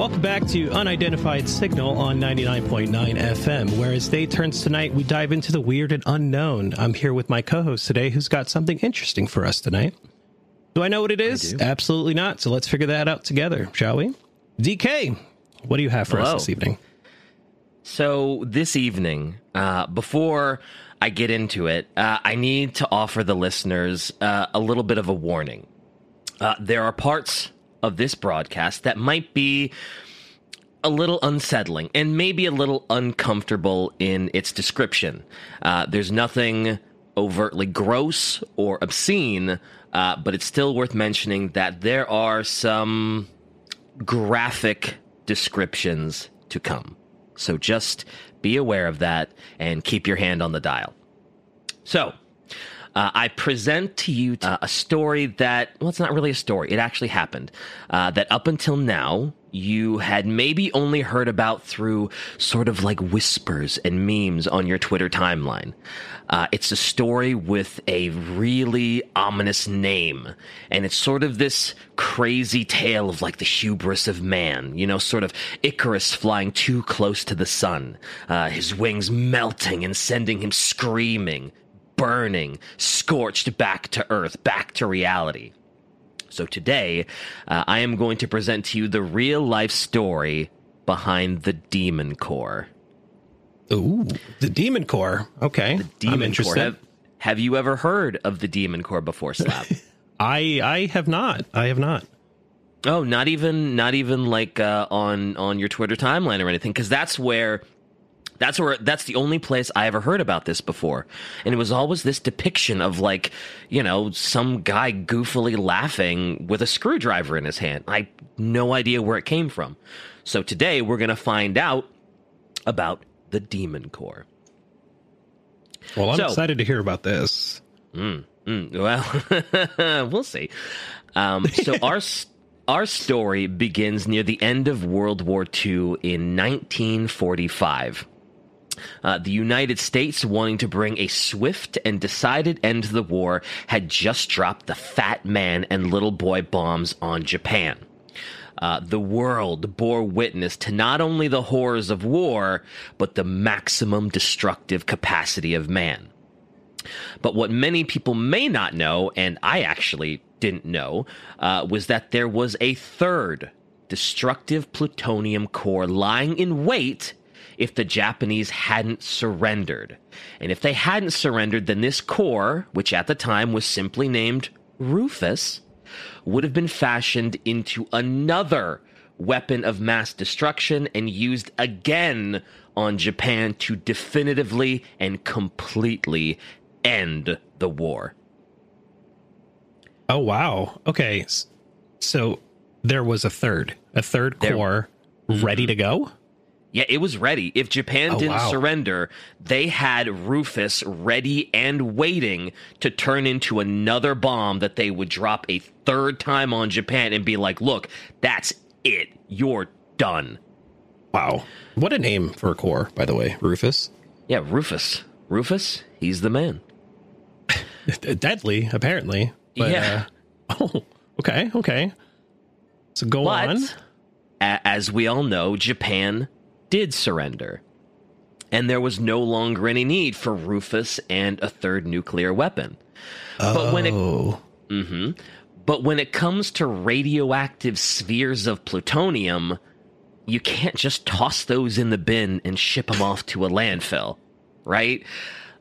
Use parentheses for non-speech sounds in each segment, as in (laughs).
welcome back to Unidentified Signal on 99.9 FM, where as day turns tonight, we dive into the weird and unknown. I'm here with my co host today who's got something interesting for us tonight. Do I know what it is? Absolutely not. So let's figure that out together, shall we? DK, what do you have for Hello. us this evening? So this evening, uh, before I get into it, uh, I need to offer the listeners uh, a little bit of a warning. Uh, there are parts of this broadcast that might be a little unsettling and maybe a little uncomfortable in its description. Uh, there's nothing overtly gross or obscene, uh, but it's still worth mentioning that there are some graphic descriptions to come. So just be aware of that and keep your hand on the dial. So, uh, I present to you uh, a story that, well, it's not really a story. It actually happened. Uh, that up until now, you had maybe only heard about through sort of like whispers and memes on your Twitter timeline. Uh, it's a story with a really ominous name. And it's sort of this crazy tale of like the hubris of man, you know, sort of Icarus flying too close to the sun, uh, his wings melting and sending him screaming burning, scorched back to earth, back to reality. So today, uh, I am going to present to you the real life story behind the Demon Core. Ooh, the Demon Core. Okay. The Demon I'm interested. Core. Have, have you ever heard of the Demon Core before, Slap? (laughs) I I have not. I have not. oh, not even not even like uh, on on your Twitter timeline or anything, because that's where that's where that's the only place I ever heard about this before. And it was always this depiction of like, you know, some guy goofily laughing with a screwdriver in his hand. I no idea where it came from. So today we're going to find out about the Demon Core. Well, I'm So- excited to hear about this. Mm, well, (laughs) we'll see. Um, so (laughs) our our story begins near the end of World War II in 1945. Uh, the United States, wanting to bring a swift and decided end to the war, had just dropped the Fat Man and Little Boy bombs on Japan. Uh, the world bore witness to not only the horrors of war, but the maximum destructive capacity of man. But what many people may not know, and I actually didn't know, uh, was that there was a third destructive plutonium core lying in wait if the Japanese hadn't surrendered. And if they hadn't surrendered, then this core, which at the time was simply named Rufus, would have been fashioned into another weapon of mass destruction and used again on Japan to definitively and completely end the war. Oh wow. Okay. So there was a third, a third There- core ready to go. Yeah, it was ready. If Japan Oh, didn't wow. surrender, they had Rufus ready and waiting to turn into another bomb that they would drop a third time on Japan and be like, look, that's it. You're done. Wow. What a name for a core, by the way, Rufus. Yeah, Rufus. Rufus, he's the man. (laughs) Deadly, apparently. But, Yeah. uh, oh, okay. Okay. So go But, on. as we all know, Japan did surrender. And there was no longer any need for Rufus and a third nuclear weapon. But when it oh. hmm But when it comes to radioactive spheres of plutonium, you can't just toss those in the bin and ship them off to a landfill, right?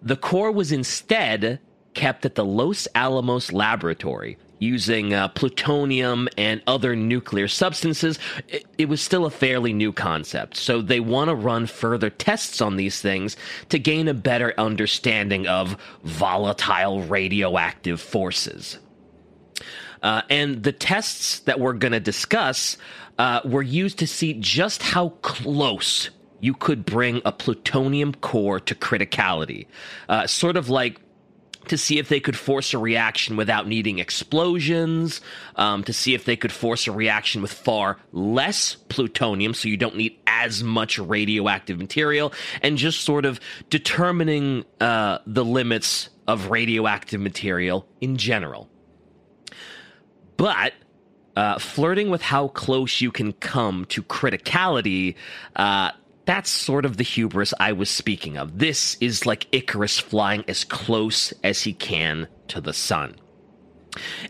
The core was instead kept at the Los Alamos laboratory using uh, plutonium and other nuclear substances. It, it was still a fairly new concept, so they want to run further tests on these things to gain a better understanding of volatile radioactive forces. Uh, and the tests that we're going to discuss uh, were used to see just how close you could bring a plutonium core to criticality. Uh, sort of like to see if they could force a reaction without needing explosions, um, to see if they could force a reaction with far less plutonium, so you don't need as much radioactive material, and just sort of determining uh, the limits of radioactive material in general. But uh, flirting with how close you can come to criticality, uh, that's sort of the hubris I was speaking of. This is like Icarus flying as close as he can to the sun.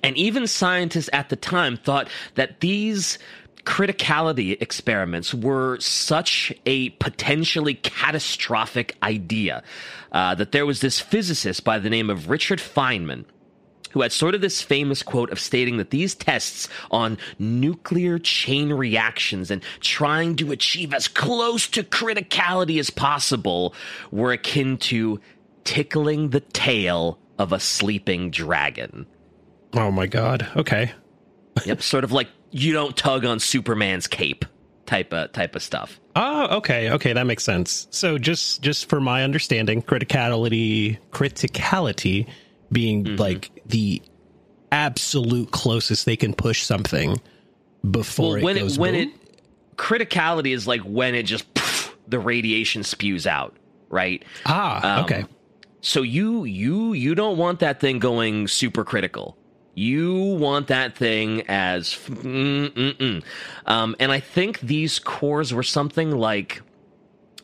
And even scientists at the time thought that these criticality experiments were such a potentially catastrophic idea uh, that there was this physicist by the name of Richard Feynman who had sort of this famous quote of stating that these tests on nuclear chain reactions and trying to achieve as close to criticality as possible were akin to tickling the tail of a sleeping dragon. Oh my god. Okay. (laughs) yep, sort of like you don't tug on Superman's cape type of type of stuff. Oh, okay, okay, that makes sense. So just just for my understanding, criticality criticality being mm-hmm. like the absolute closest they can push something before well, when it, it when boom? it criticality is like when it just poof, the radiation spews out, right? Ah, um, okay. So you you you don't want that thing going super critical. You want that thing as, um, and I think these cores were something like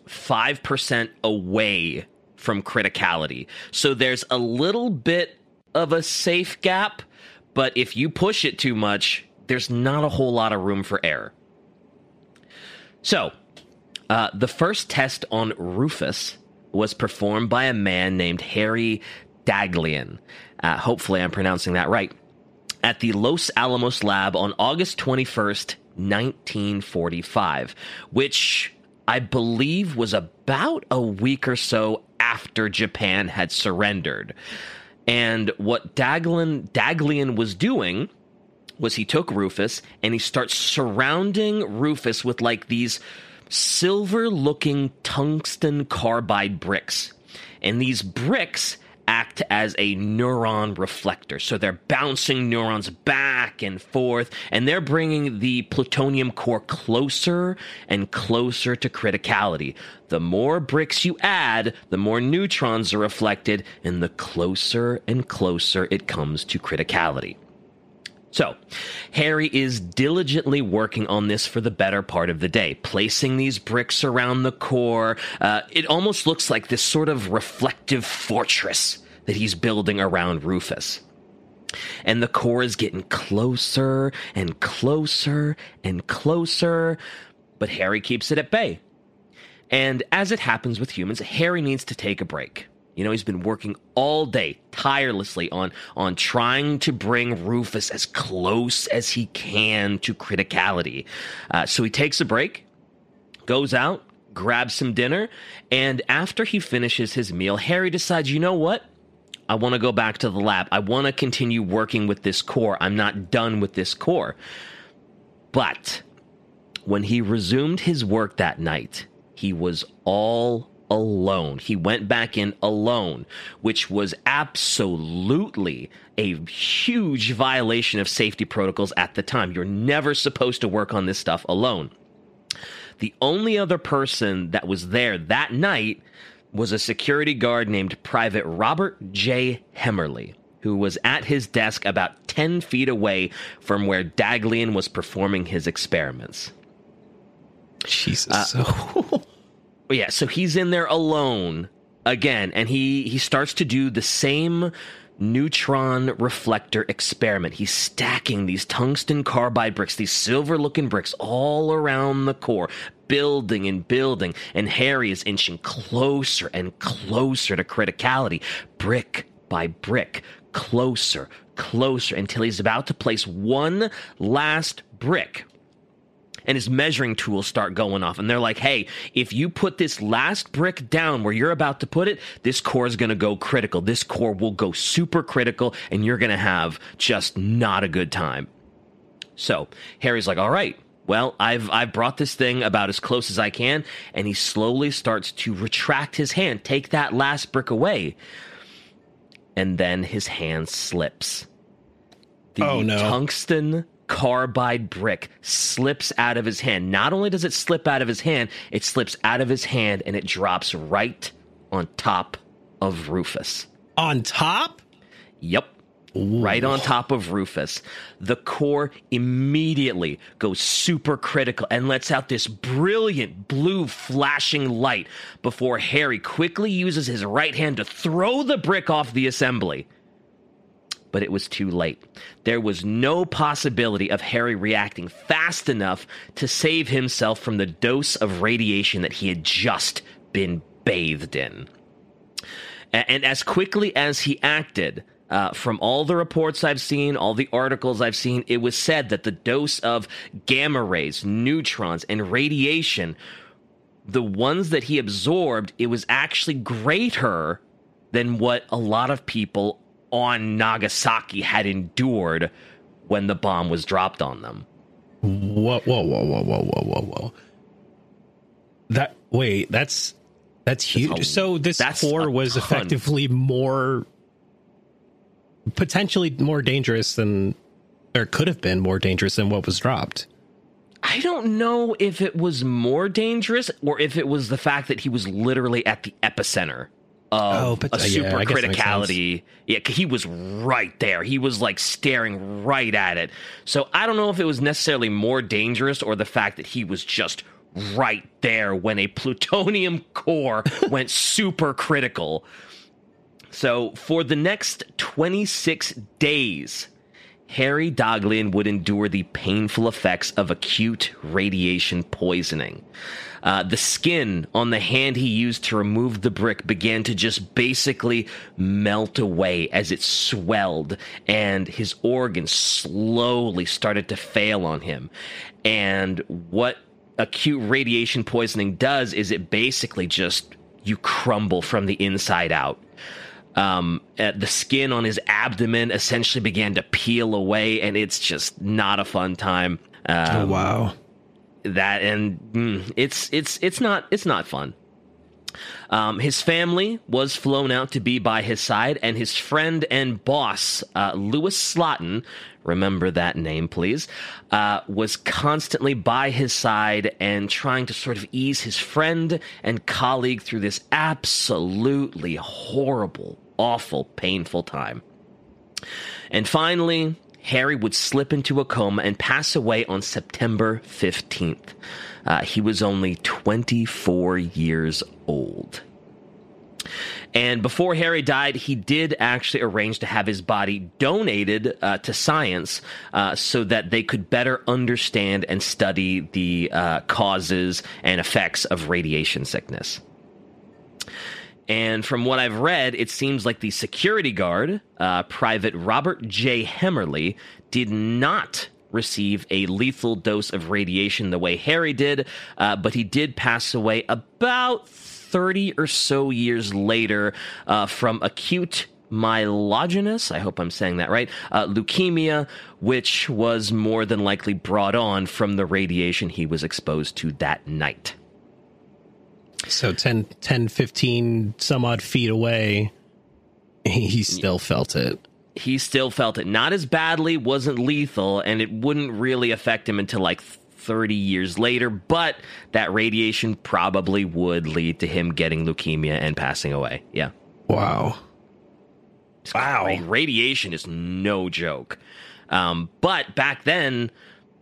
five percent away from criticality. So there's a little bit of a safe gap, but if you push it too much, there's not a whole lot of room for error. So, uh, the first test on Rufus was performed by a man named Harry Daghlian. Uh, hopefully, I'm pronouncing that right. At the Los Alamos lab on August 21st, 1945, which I believe was about a week or so after Japan had surrendered. And what Daglin, Daghlian was doing was he took Rufus and he starts surrounding Rufus with like these silver looking tungsten carbide bricks. And these bricks act as a neutron reflector. So they're bouncing neutrons back and forth, and they're bringing the plutonium core closer and closer to criticality. The more bricks you add, the more neutrons are reflected, and the closer and closer it comes to criticality. So, Harry is diligently working on this for the better part of the day, placing these bricks around the core. Uh, it almost looks like this sort of reflective fortress that he's building around Rufus. And the core is getting closer and closer and closer, but Harry keeps it at bay. And as it happens with humans, Harry needs to take a break. You know, he's been working all day tirelessly on on trying to bring Rufus as close as he can to criticality. Uh, so he takes a break, goes out, grabs some dinner, and after he finishes his meal, Harry decides, you know what? I want to go back to the lab. I want to continue working with this core. I'm not done with this core. But when he resumed his work that night, he was all alone. He went back in alone, which was absolutely a huge violation of safety protocols at the time. You're never supposed to work on this stuff alone. The only other person that was there that night was a security guard named Private Robert J. Hemmerly, who was at his desk about 10 feet away from where Daghlian was performing his experiments. Jesus. Uh, (laughs) (laughs) so yeah, so he's in there alone again, and he he starts to do the same neutron reflector experiment. He's stacking these tungsten carbide bricks, these silver looking bricks all around the core, building and building. And Harry is inching closer and closer to criticality, brick by brick, closer, closer, until he's about to place one last brick and his measuring tools start going off. And they're like, hey, if you put this last brick down where you're about to put it, this core is going to go critical. This core will go super critical, and you're going to have just not a good time. So Harry's like, all right. Well, I've I've brought this thing about as close as I can, and he slowly starts to retract his hand, take that last brick away, and then his hand slips. The oh, no. tungsten carbide brick slips out of his hand. Not only does it slip out of his hand, it slips out of his hand and it drops right on top of Rufus. On top? Yep. Ooh. right on top of Rufus. The core immediately goes super critical and lets out this brilliant blue flashing light before Harry quickly uses his right hand to throw the brick off the assembly. But it was too late. There was no possibility of Harry reacting fast enough to save himself from the dose of radiation that he had just been bathed in. And as quickly as he acted, uh, from all the reports I've seen, all the articles I've seen, it was said that the dose of gamma rays, neutrons, and radiation, the ones that he absorbed, it was actually greater than what a lot of people on Nagasaki had endured when the bomb was dropped on them. Whoa, whoa, whoa, whoa, whoa, whoa, whoa, whoa. That wait, that's that's huge. That's a, so this core was ton. effectively more potentially more dangerous than or could have been more dangerous than what was dropped. I don't know if it was more dangerous or if it was the fact that he was literally at the epicenter oh, but, a super yeah, criticality. Yeah, he was right there. He was like staring right at it. So I don't know if it was necessarily more dangerous or the fact that he was just right there when a plutonium core (laughs) went super critical. So for the next 26 days, Harry Daghlian would endure the painful effects of acute radiation poisoning. Uh, the skin on the hand he used to remove the brick began to just basically melt away as it swelled, and his organs slowly started to fail on him. And what acute radiation poisoning does is it basically just you crumble from the inside out. Um, uh, the skin on his abdomen essentially began to peel away, and it's just not a fun time. Um, oh wow! That and mm, it's it's it's not it's not fun. Um, his family was flown out to be by his side, and his friend and boss, uh, Louis Slotin, remember that name, please, uh, was constantly by his side and trying to sort of ease his friend and colleague through this absolutely horrible, awful, painful time. And finally, Harry would slip into a coma and pass away on September 15th. Uh, he was only 24 years old. And before Harry died, he did actually arrange to have his body donated uh, to science uh, so that they could better understand and study the uh, causes and effects of radiation sickness. And from what I've read, it seems like the security guard, uh, Private Robert J. Hemmerly, did not receive a lethal dose of radiation the way Harry did, uh, but he did pass away about 30 or so years later uh, from acute myelogenous, I hope I'm saying that right, uh, leukemia, which was more than likely brought on from the radiation he was exposed to that night. So 10, 10 15 some odd feet away, (laughs) he still felt it. He still felt it. Not as badly, wasn't lethal, and it wouldn't really affect him until like 30 years later, but that radiation probably would lead to him getting leukemia and passing away. Yeah. Wow. Wow. Radiation is no joke. Um, but back then,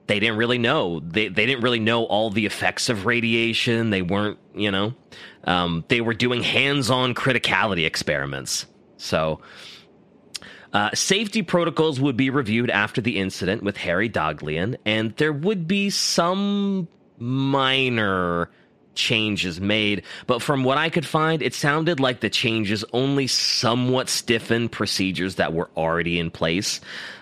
they didn't really know. They they didn't really know all the effects of radiation. They weren't, you know, um, they were doing hands-on criticality experiments. So, uh, safety protocols would be reviewed after the incident with Harry Daghlian, and there would be some minor changes made. But from what I could find, it sounded like the changes only somewhat stiffened procedures that were already in place.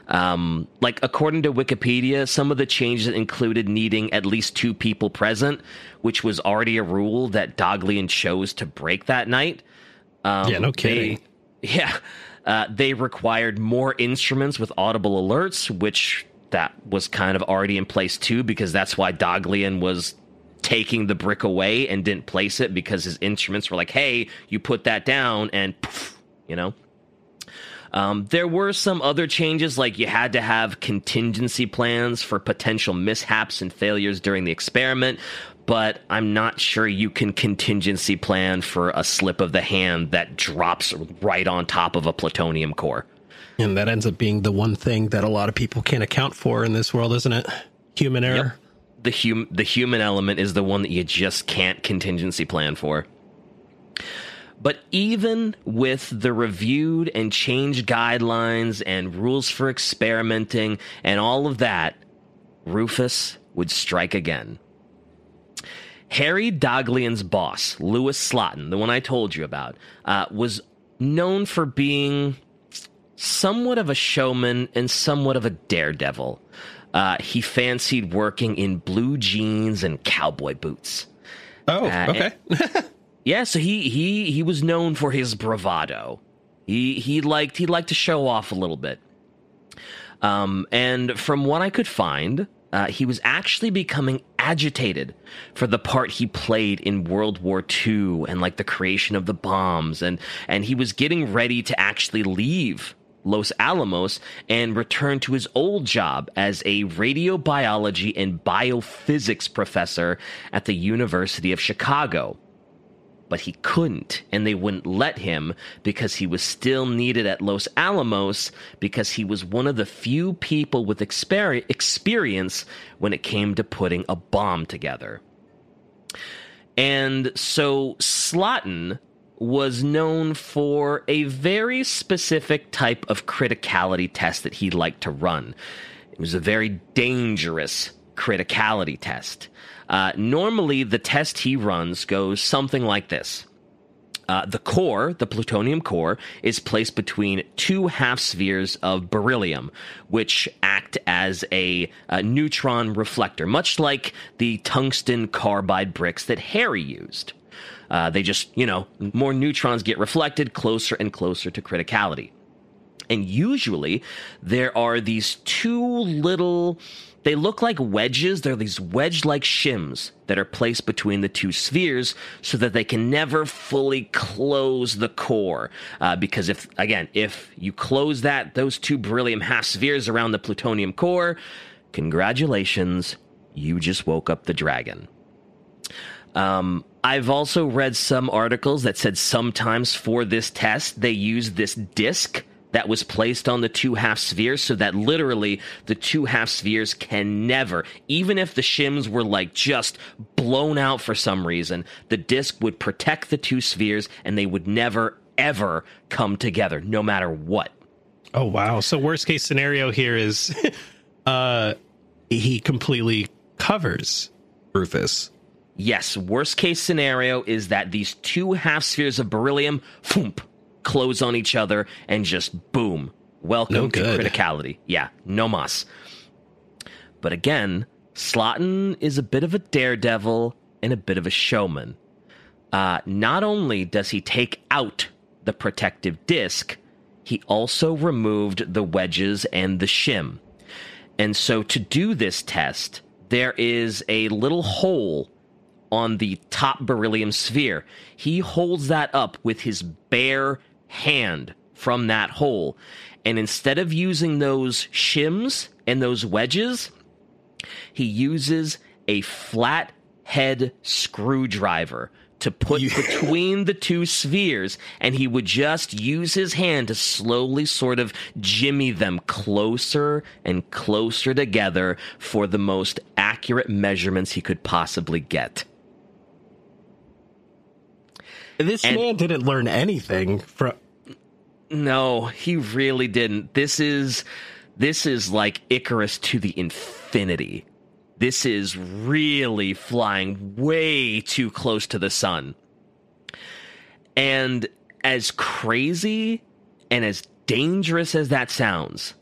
Um, like according to Wikipedia, some of the changes included needing at least two people present, which was already a rule that Daghlian chose to break that night. Um, yeah, no kidding. They, (laughs) yeah, uh, they required more instruments with audible alerts, which that was kind of already in place too, because that's why Daghlian was taking the brick away and didn't place it because his instruments were like, "Hey, you put that down," and poof, you know. Um, there were some other changes, like you had to have contingency plans for potential mishaps and failures during the experiment, but I'm not sure you can contingency plan for a slip of the hand that drops right on top of a plutonium core. And that ends up being the one thing that a lot of people can't account for in this world, isn't it? Human error. Yep. The hum the human element is the one that you just can't contingency plan for. But even with the reviewed and changed guidelines and rules for experimenting and all of that, Rufus would strike again. Harry Daghlian's boss, Louis Slotin, the one I told you about, uh, was known for being somewhat of a showman and somewhat of a daredevil. Uh, he fancied working in blue jeans and cowboy boots. Oh, uh, okay. (laughs) Yeah, so he he he was known for his bravado. He he liked he liked to show off a little bit. Um, and from what I could find, uh, he was actually becoming agitated for the part he played in World War II and like the creation of the bombs, and and he was getting ready to actually leave Los Alamos and return to his old job as a radiobiology and biophysics professor at the University of Chicago but he couldn't, and they wouldn't let him because he was still needed at Los Alamos because he was one of the few people with exper- experience when it came to putting a bomb together. And so Slotin was known for a very specific type of criticality test that he liked to run. It was a very dangerous criticality test. Uh, normally, the test he runs goes something like this. Uh, the core, the plutonium core, is placed between two half spheres of beryllium, which act as a, a, neutron reflector, much like the tungsten carbide bricks that Harry used. Uh, they just, you know, more neutrons get reflected closer and closer to criticality. And usually, there are these two little they look like wedges. They're these wedge like shims that are placed between the two spheres so that they can never fully close the core. Uh, because if, again, if you close that, those two beryllium half spheres around the plutonium core, congratulations, you just woke up the dragon. Um, I've also read some articles that said sometimes for this test they use this disc that was placed on the two half spheres so that literally the two half spheres can never, even if the shims were like just blown out for some reason, the disc would protect the two spheres and they would never, ever come together, no matter what. Oh, wow. So, worst case scenario here is (laughs) uh, he completely covers Rufus. Yes, worst case scenario is that these two half spheres of beryllium, foomp, close on each other, and just boom. Welcome no to criticality. Yeah, no mas. But again, Slotin is a bit of a daredevil and a bit of a showman. Uh, not only does he take out the protective disc, he also removed the wedges and the shim. And so to do this test, there is a little hole on the top beryllium sphere. He holds that up with his bare hand from that hole. And instead of using those shims and those wedges, he uses a flat head screwdriver to put between the two spheres, and he would just use his hand to slowly sort of jimmy them closer and closer together for the most accurate measurements he could possibly get. This and, man didn't learn anything from. No, he really didn't. This is this is like Icarus to the infinity. This is really flying way too close to the sun. And as crazy and as dangerous as that sounds,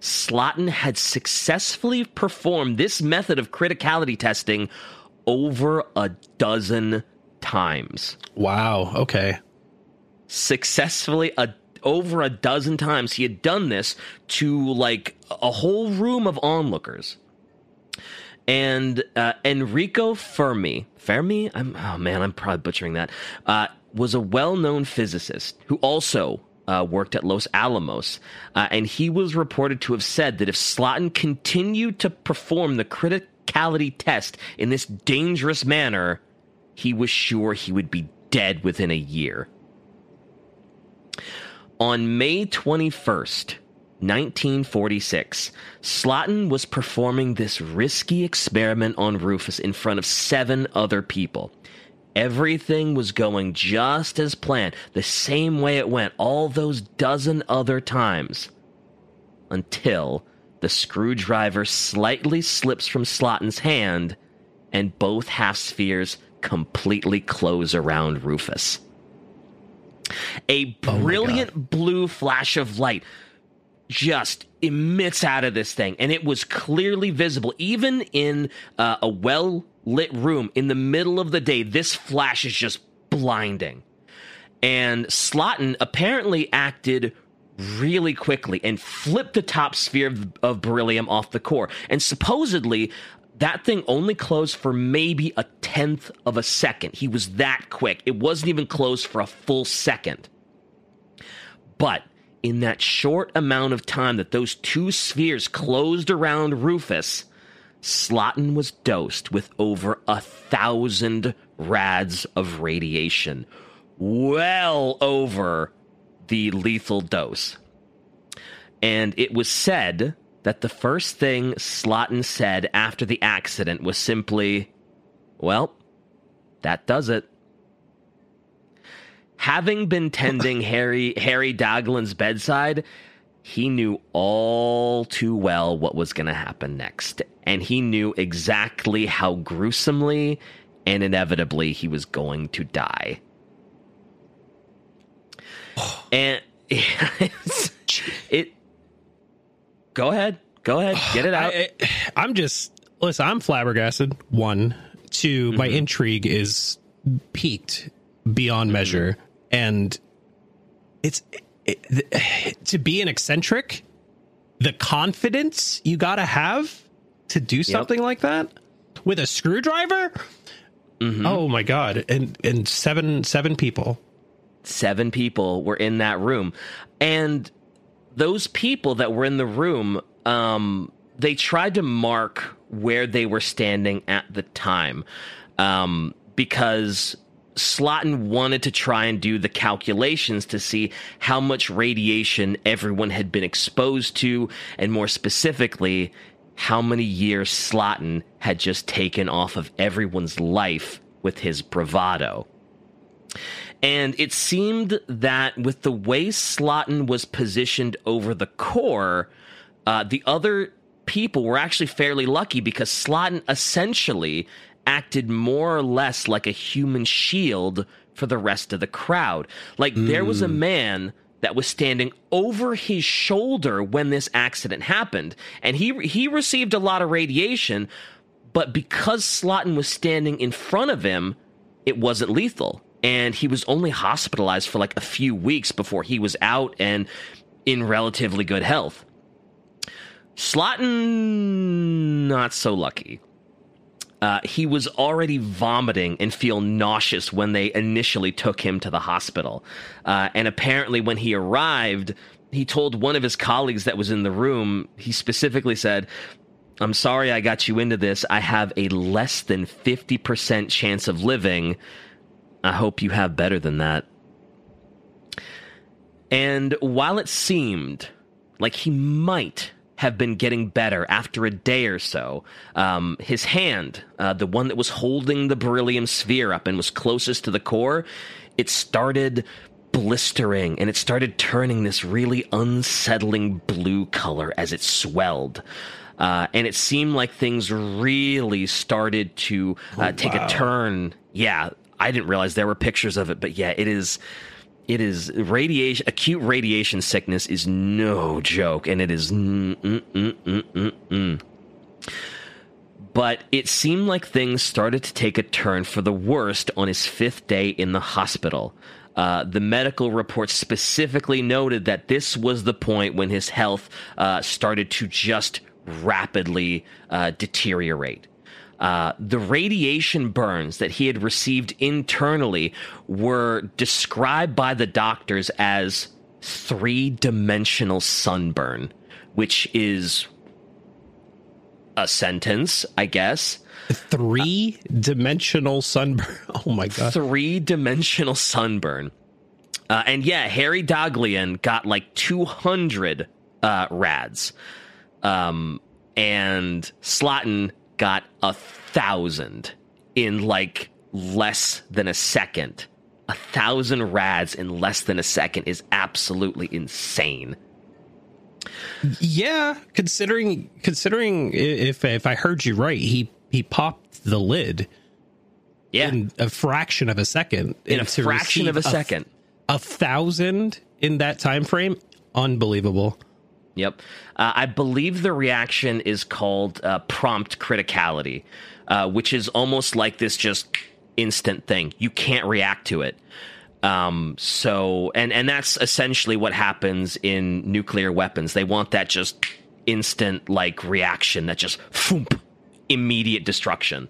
Slotin had successfully performed this method of criticality testing over a dozen times. Wow. Okay. Successfully a over a dozen times. He had done this to like a whole room of onlookers. And uh, Enrico Fermi, Fermi, I'm oh man, I'm probably butchering that. Uh, was a well-known physicist who also uh, worked at Los Alamos, uh, and he was reported to have said that if Slotin continued to perform the criticality test in this dangerous manner, he was sure he would be dead within a year. On May 21st, 1946, Slotin was performing this risky experiment on Rufus in front of seven other people. Everything was going just as planned, the same way it went all those dozen other times. Until the screwdriver slightly slips from Slotin's hand and both half spheres completely close around Rufus. A Oh brilliant blue flash of light just emits out of this thing, and it was clearly visible, even in uh, a well lit room in the middle of the day. This flash is just blinding. And Slotin apparently acted really quickly and flipped the top sphere of, of beryllium off the core. And supposedly, that thing only closed for maybe a tenth of a second. He was that quick. It wasn't even closed for a full second. But in that short amount of time that those two spheres closed around Rufus, Slotin was dosed with over a thousand rads of radiation, well over the lethal dose. And it was said that the first thing Slotin said after the accident was simply, Well, that does it. Having been tending (laughs) Harry Harry Daghlian's bedside, he knew all too well what was going to happen next, and he knew exactly how gruesomely and inevitably he was going to die. (sighs) and (laughs) it. Go ahead. Go ahead. (sighs) Get it out. I, am just listen. I'm flabbergasted. One, 2 Mm-hmm. My intrigue is piqued beyond Mm-hmm. measure, and it's it, it, to be an eccentric. The confidence you got to have to do something like that with a screwdriver. Mm-hmm. Oh my god! And and seven seven people. seven people were in that room and those people that were in the room um, they tried to mark where they were standing at the time um, because Slotin wanted to try and do the calculations to see how much radiation everyone had been exposed to, and more specifically, how many years Slotin had just taken off of everyone's life with his bravado. And it seemed that with the way Slotin was positioned over the core, uh, the other people were actually fairly lucky because Slotin essentially acted more or less like a human shield for the rest of the crowd. Like there was a man that was standing over his shoulder when this accident happened, and he he received a lot of radiation, but because Slotin was standing in front of him, it wasn't lethal. And he was only hospitalized for like a few weeks before he was out and in relatively good health. Slotin, not so lucky. Uh, he was already vomiting and feel nauseous when they initially took him to the hospital. Uh, and apparently, when he arrived, he told one of his colleagues that was in the room, he specifically said, I'm sorry I got you into this. I have a less than 50% chance of living. I hope you have better than that. And while it seemed like he might have been getting better after a day or so, um, his hand, uh, the one that was holding the beryllium sphere up and was closest to the core, it started blistering and it started turning this really unsettling blue color as it swelled. Uh, and it seemed like things really started to uh, take a turn. Yeah, I didn't realize there were pictures of it, but yeah, it is. It is radiation. Acute radiation sickness is no joke, and it is. But it seemed like things started to take a turn for the worst on his fifth day in the hospital. Uh, the medical reports specifically noted that this was the point when his health uh, started to just rapidly uh, deteriorate. Uh, the radiation burns that he had received internally were described by the doctors as three dimensional sunburn, which is a sentence, I guess. Three dimensional sunburn. (laughs) Oh my god. Three dimensional sunburn. Uh, and yeah, Harry Daghlian got like 200 uh, rads, um, and Slotin got a thousand in like less than a second. A thousand rads in less than a second is absolutely insane. Yeah, considering considering if if I heard you right, he he popped the lid. Yeah, in a fraction of a second. In a fraction of a, a second, a thousand in that time frame, unbelievable. Yep, uh, I believe the reaction is called uh, prompt criticality, uh, which is almost like this just instant thing. You can't react to it. Um, so, and and that's essentially what happens in nuclear weapons. They want that just instant like reaction, that just foomp, immediate destruction.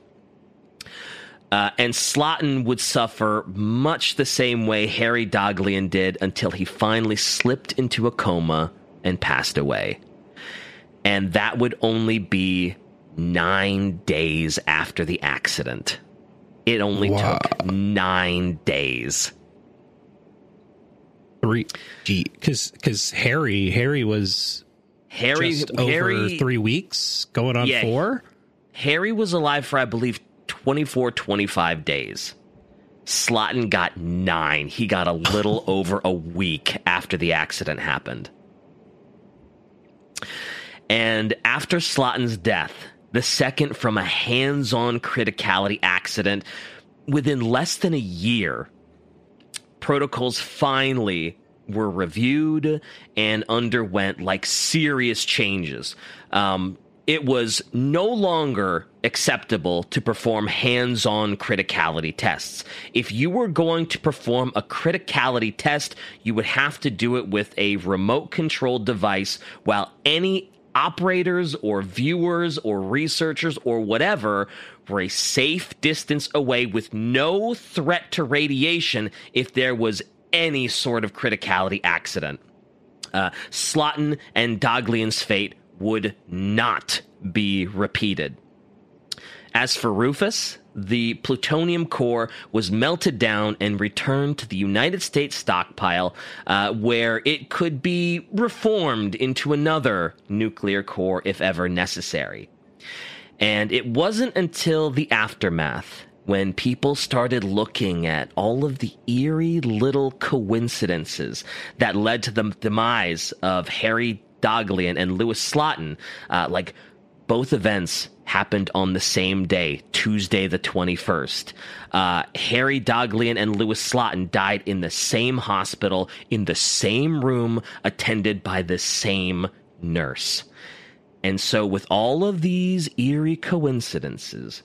Uh, and Slotin would suffer much the same way Harry Daghlian did until he finally slipped into a coma and passed away. And that would only be nine days after the accident. It only wow. took nine days. Three, gee, because because Harry Harry was Harry just over Harry, three weeks, going on yeah, four. Harry was alive for I believe 24, 25 days. Slotin got nine. He got a little (sighs) over a week after the accident happened. And after Slotin's death, the second from a hands on criticality accident, within less than a year, protocols finally were reviewed and underwent like serious changes. Um, it was no longer acceptable to perform hands on criticality tests. If you were going to perform a criticality test, you would have to do it with a remote controlled device while any operators or viewers or researchers or whatever were a safe distance away with no threat to radiation if there was any sort of criticality accident. Uh, Slotin and Daghlian's fate would not be repeated. As for Rufus, the plutonium core was melted down and returned to the United States stockpile, uh, where it could be reformed into another nuclear core if ever necessary. And it wasn't until the aftermath when people started looking at all of the eerie little coincidences that led to the demise of Harry Daghlian and Louis Slotin, uh, like both events happened on the same day, Tuesday the 21st. Uh, Harry Daghlian and Louis Slotin died in the same hospital, in the same room, attended by the same nurse. And so, with all of these eerie coincidences,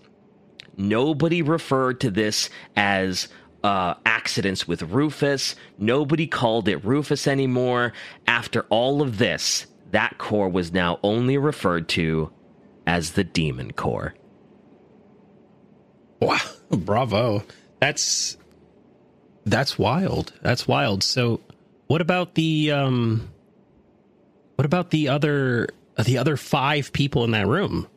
nobody referred to this as uh, accidents with Rufus. Nobody called it Rufus anymore. After all of this, that core was now only referred to as the Demon Core. Wow, bravo. That's that's wild. That's wild. So, what about the um what about the other the other 5 people in that room?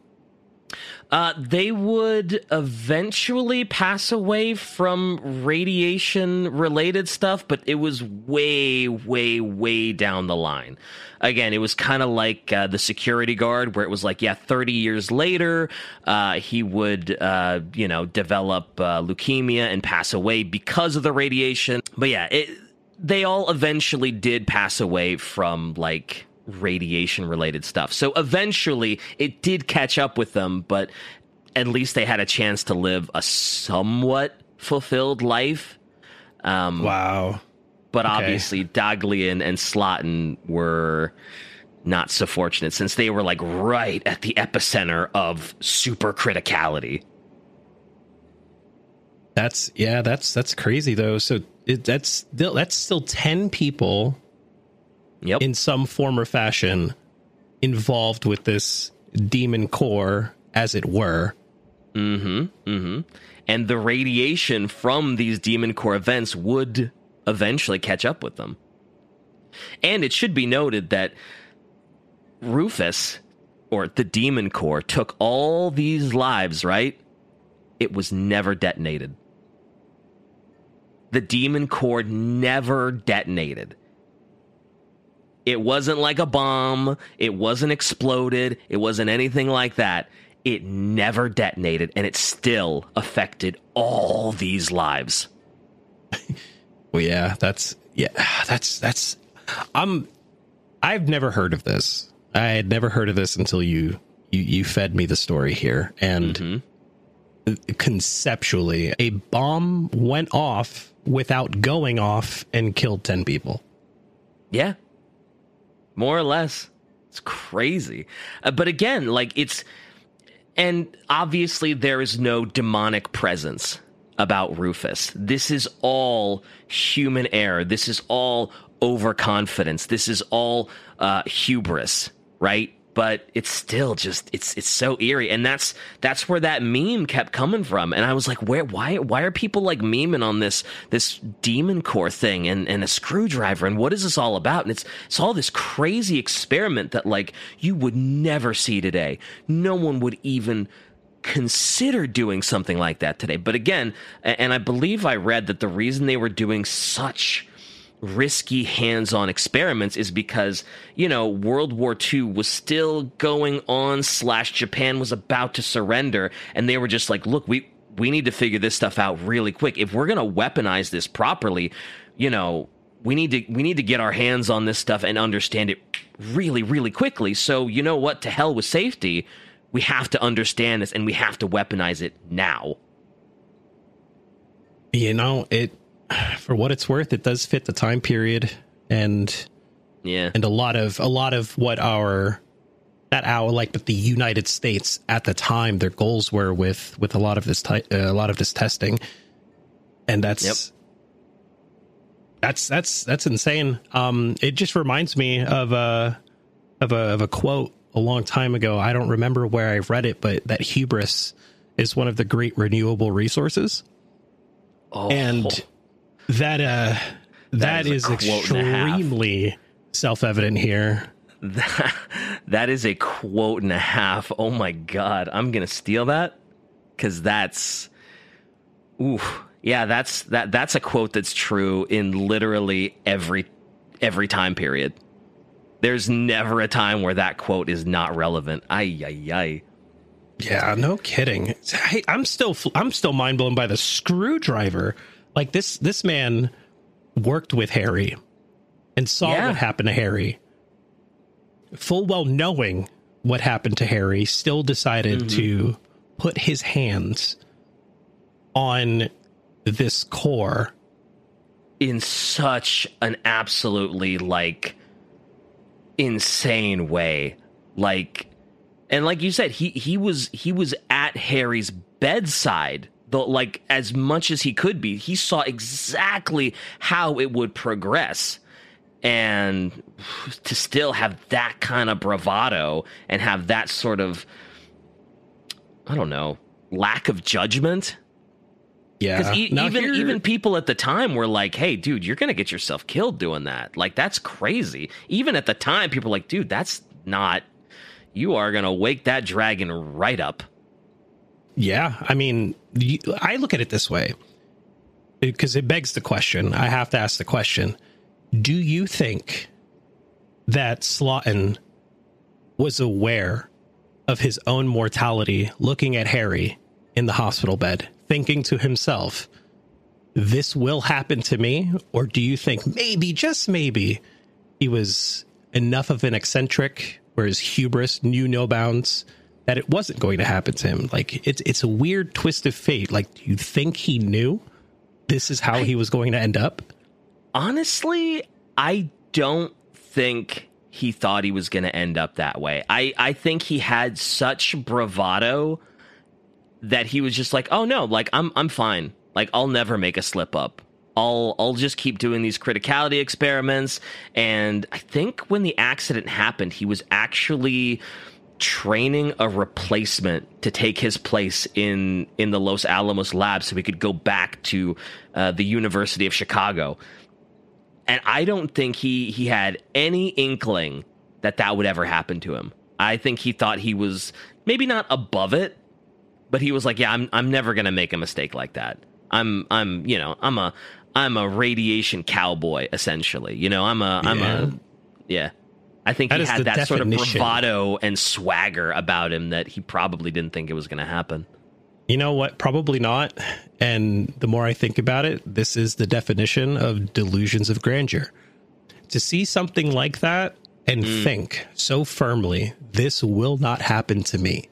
Uh, they would eventually pass away from radiation related stuff, but it was way, way, way down the line. Again, it was kind of like uh, the security guard, where it was like, yeah, 30 years later, uh, he would, uh, you know, develop uh, leukemia and pass away because of the radiation. But yeah, it, they all eventually did pass away from like radiation related stuff. So eventually it did catch up with them, but at least they had a chance to live a somewhat fulfilled life. Um, wow. But okay. obviously, Daghlian and Slotin were not so fortunate since they were like right at the epicenter of super criticality. That's yeah, that's that's crazy though. So it, that's that's still ten people yep. in some form or fashion involved with this demon core, as it were. Mm-hmm. Mm-hmm. And the radiation from these demon core events would eventually catch up with them. And it should be noted that Rufus, or the demon core, took all these lives, right? It was never detonated. The demon core never detonated It wasn't like a bomb. It wasn't exploded. It wasn't anything like that. It never detonated and it still affected all these lives. (laughs) well, yeah, that's yeah, that's that's I'm I've never heard of this. I had never heard of this until you you you fed me the story here and mm-hmm. conceptually a bomb went off without going off and killed 10 people. Yeah. More or less. It's crazy. Uh, but again, like it's and obviously there is no demonic presence about Rufus. This is all human error. This is all overconfidence. This is all uh, hubris, right? But it's still just it's it's so eerie, and that's that's where that meme kept coming from. And I was like, where why why are people like memeing on this this demon core thing and, and a screwdriver and what is this all about? And it's it's all this crazy experiment that like you would never see today. No one would even consider doing something like that today. But again, and I believe I read that the reason they were doing such risky hands-on experiments is because you know world war ii was still going on slash japan was about to surrender and they were just like look we we need to figure this stuff out really quick. If we're going to weaponize this properly you know we need to we need to get our hands on this stuff and understand it really really quickly. So you know what? To hell with safety. We have to understand this and we have to weaponize it now. You know it for what it's worth, it does fit the time period and yeah, and a lot of a lot of what our that our like but the United States at the time their goals were with with a lot of this ty- uh, a lot of this testing, and that's. Yep. That's that's that's insane. Um, it just reminds me of a of a of a quote a long time ago. I don't remember where I read it, but that hubris is one of the great renewable resources. Oh. And that uh that, that is, is extremely self-evident here. That, that is a quote and a half. Oh my god, I'm going to steal that cuz that's ooh, yeah, that's that that's a quote that's true in literally every every time period. There's never a time where that quote is not relevant. Ay ay ay. Yeah, no kidding. Hey, I'm still I'm still mind blown by the screwdriver like this this man worked with Harry and saw yeah. what happened to Harry. Full well knowing what happened to Harry, still decided mm-hmm. to put his hands on this core in such an absolutely like insane way like and like you said he he was he was at Harry's bedside the like as much as he could be. He saw exactly how it would progress. And to still have that kind of bravado and have that sort of I don't know, lack of judgment. Yeah. Because e- even here... even people at the time were like, "Hey, dude, you're gonna get yourself killed doing that. Like, that's crazy." Even at the time, people were like, "Dude, that's not. You are gonna wake that dragon right up." Yeah, I mean, I look at it this way because it begs the question. I have to ask the question: Do you think that Slotin was aware of his own mortality, looking at Harry in the hospital bed, thinking to himself, "This will happen to me," or do you think maybe, just maybe, he was enough of an eccentric where his hubris knew no bounds? That it wasn't going to happen to him. Like it's it's a weird twist of fate. Like do you think he knew this is how I, he was going to end up? Honestly, I don't think he thought he was going to end up that way. I I think he had such bravado that he was just like, "Oh no, like I'm I'm fine. Like I'll never make a slip up." I'll I'll just keep doing these criticality experiments and I think when the accident happened he was actually training a replacement to take his place in in the Los Alamos lab so he could go back to uh, the University of Chicago. And I don't think he he had any inkling that that would ever happen to him. I think he thought he was maybe not above it, but he was like, "Yeah, I'm I'm never going to make a mistake like that. I'm I'm, you know, I'm a I'm a radiation cowboy essentially. You know, I'm a am a Yeah. I think That he had that sort of bravado and swagger about him that he probably didn't think it was going to happen. You know what? Probably not. And the more I think about it, this is the definition of delusions of grandeur. To see something like that and Mm. think so firmly, this will not happen to me,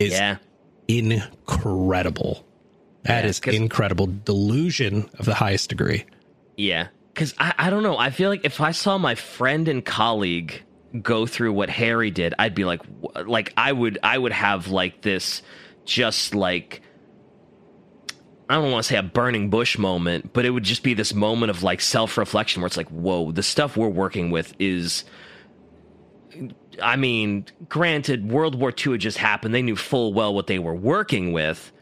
is yeah. incredible. That Yeah, is incredible. Delusion of the highest degree. Yeah. Because I, I don't know. I feel like if I saw my friend and colleague go through what Harry did, I'd be like, like I would, I would have like this, just like, I don't want to say a burning bush moment, but it would just be this moment of like self reflection where it's like, whoa, the stuff we're working with is. I mean, granted, World War II had just happened. They knew full well what they were working with.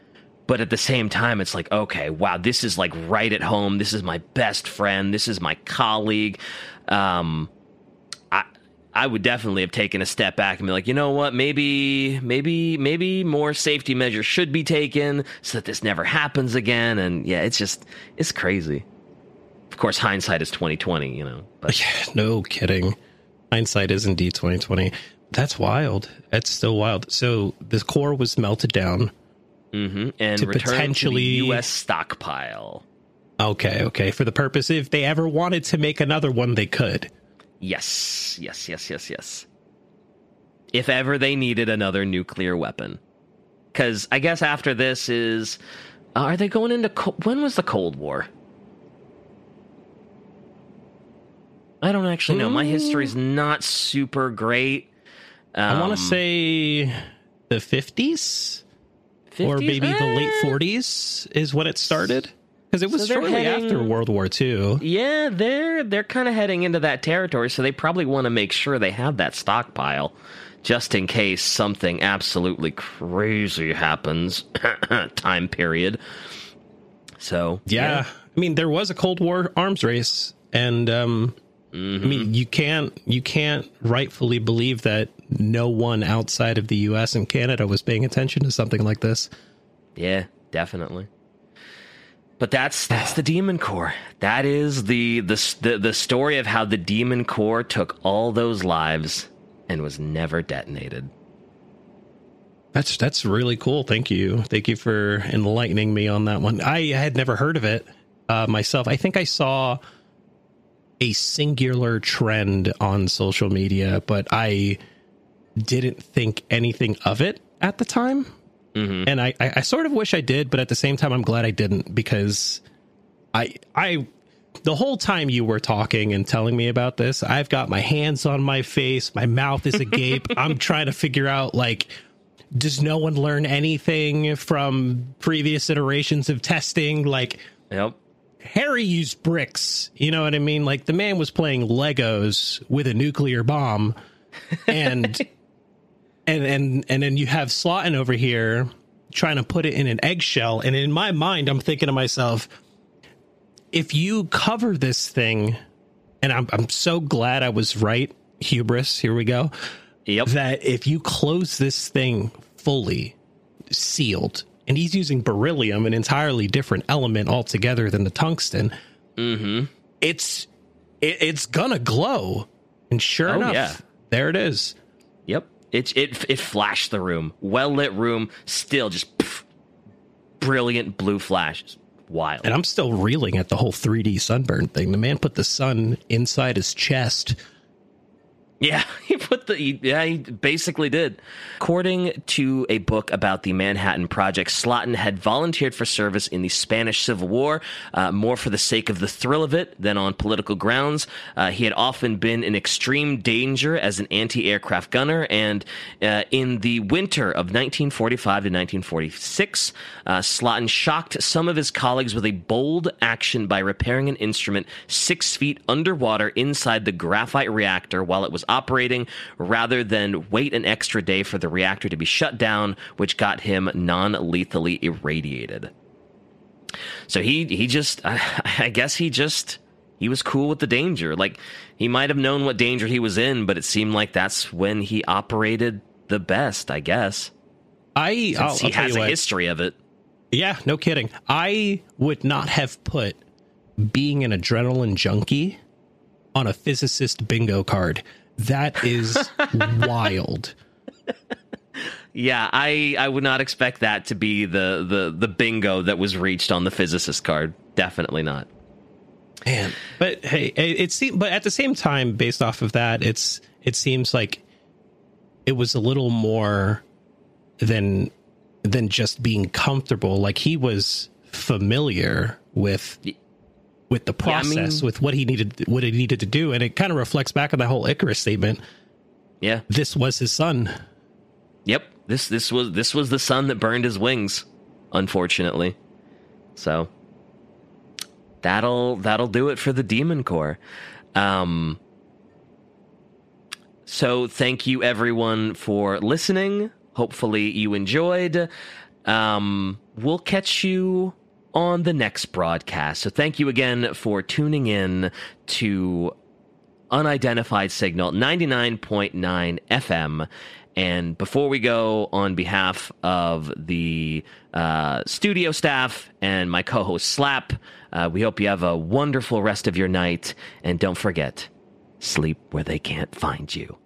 But at the same time, it's like, okay, wow, this is like right at home. This is my best friend. This is my colleague. Um, I I would definitely have taken a step back and be like, you know what, maybe maybe maybe more safety measures should be taken so that this never happens again. And yeah, it's just it's crazy. Of course, hindsight is twenty twenty, you know. But (laughs) No kidding. Hindsight is indeed twenty twenty. That's wild. That's still wild. So the core was melted down. Hmm and To return potentially- to the U.S. stockpile. Okay, okay. For the purpose, if they ever wanted to make another one, they could. Yes, yes, yes, yes, yes. If ever they needed another nuclear weapon. Because I guess after this is. uh, are they going into. Co- when was the Cold War? I don't actually know. My history's not super great. I want Um, to say the 50s, or 50s? maybe the late Eh, 40s is when it started. Because it was So shortly heading- after World War II. Yeah, they're they're kind of heading into that territory, so they probably want to make sure they have that stockpile just in case something absolutely crazy happens. (coughs) Time period. So Yeah. I mean, there was a Cold War arms race, and um, I mean, you can't you can't rightfully believe that no one outside of the U.S. and Canada was paying attention to something like this. yeah, definitely. But that's that's the Demon Core. That is the the the, the story of how the Demon Core took all those lives and was never detonated. That's that's really cool. Thank you, thank you for enlightening me on that one. I had never heard of it uh, myself. I think I saw a singular trend on social media, but I didn't think anything of it at the time. Mhm. And I, I, I sort of wish I did, but at the same time, I'm glad I didn't because I I the whole time you were talking and telling me about this, I've got my hands on my face, my mouth is agape. (laughs) I'm trying to figure out like does no one learn anything from previous iterations of testing? Like Yep. Harry used bricks. You know what I mean? Like the man was playing Legos with a nuclear bomb, and (laughs) and and and then you have Slotin over here trying to put it in an eggshell. And in my mind, I'm thinking to myself, if you cover this thing, and I'm I'm so glad I was right. Hubris. Here we go. Yep. That if you close this thing fully sealed, and he's using beryllium, an entirely different element altogether than the tungsten. Mm-hmm. It's it, it's gonna glow, and sure Oh, enough, yeah. there it is. Yep. It it it flashed the room. Well lit room, still just pff, brilliant blue flashes. Wild. And I'm still reeling at the whole 3D sunburn thing. The man put the sun inside his chest. Yeah, (laughs) he put the he, yeah he basically did. According to a book about the Manhattan Project, Slotin had volunteered for service in the Spanish Civil War, uh, more for the sake of the thrill of it than on political grounds. Uh, he had often been in extreme danger as an anti-aircraft gunner, and uh, in the winter of 1945 to 1946, uh, Slotin shocked some of his colleagues with a bold action by repairing an instrument six feet underwater inside the graphite reactor while it was operating, rather than wait an extra day for the reactor to be shut down, which got him non-lethally irradiated. So he he just (laughs) I guess he just he was cool with the danger. Like he might have known what danger he was in, but it seemed like that's when he operated the best. I guess I since he has a what. history of it. Yeah, no kidding. I would not have put being an adrenaline junkie on a physicist bingo card. That is (laughs) wild. Yeah, I I would not expect that to be the the the bingo that was reached on the physicist card. Definitely not. Man, but hey, it, it seems. But at the same time, based off of that, it's it seems like it was a little more than than just being comfortable. Like he was familiar with with the process, yeah, I mean, with what he needed what he needed to do, and it kind of reflects back on the whole Icarus statement. Yeah, this was his sun. Yep this this was this was the sun that burned his wings, unfortunately. So that'll that'll do it for the Demon Core. Um, so thank you everyone for listening. Hopefully you enjoyed. Um, we'll catch you on the next broadcast. So thank you again for tuning in to Unidentified Signal 99.9 FM. And before we go, on behalf of the uh, studio staff and my co host Slap, uh, we hope you have a wonderful rest of your night. And don't forget, sleep where they can't find you.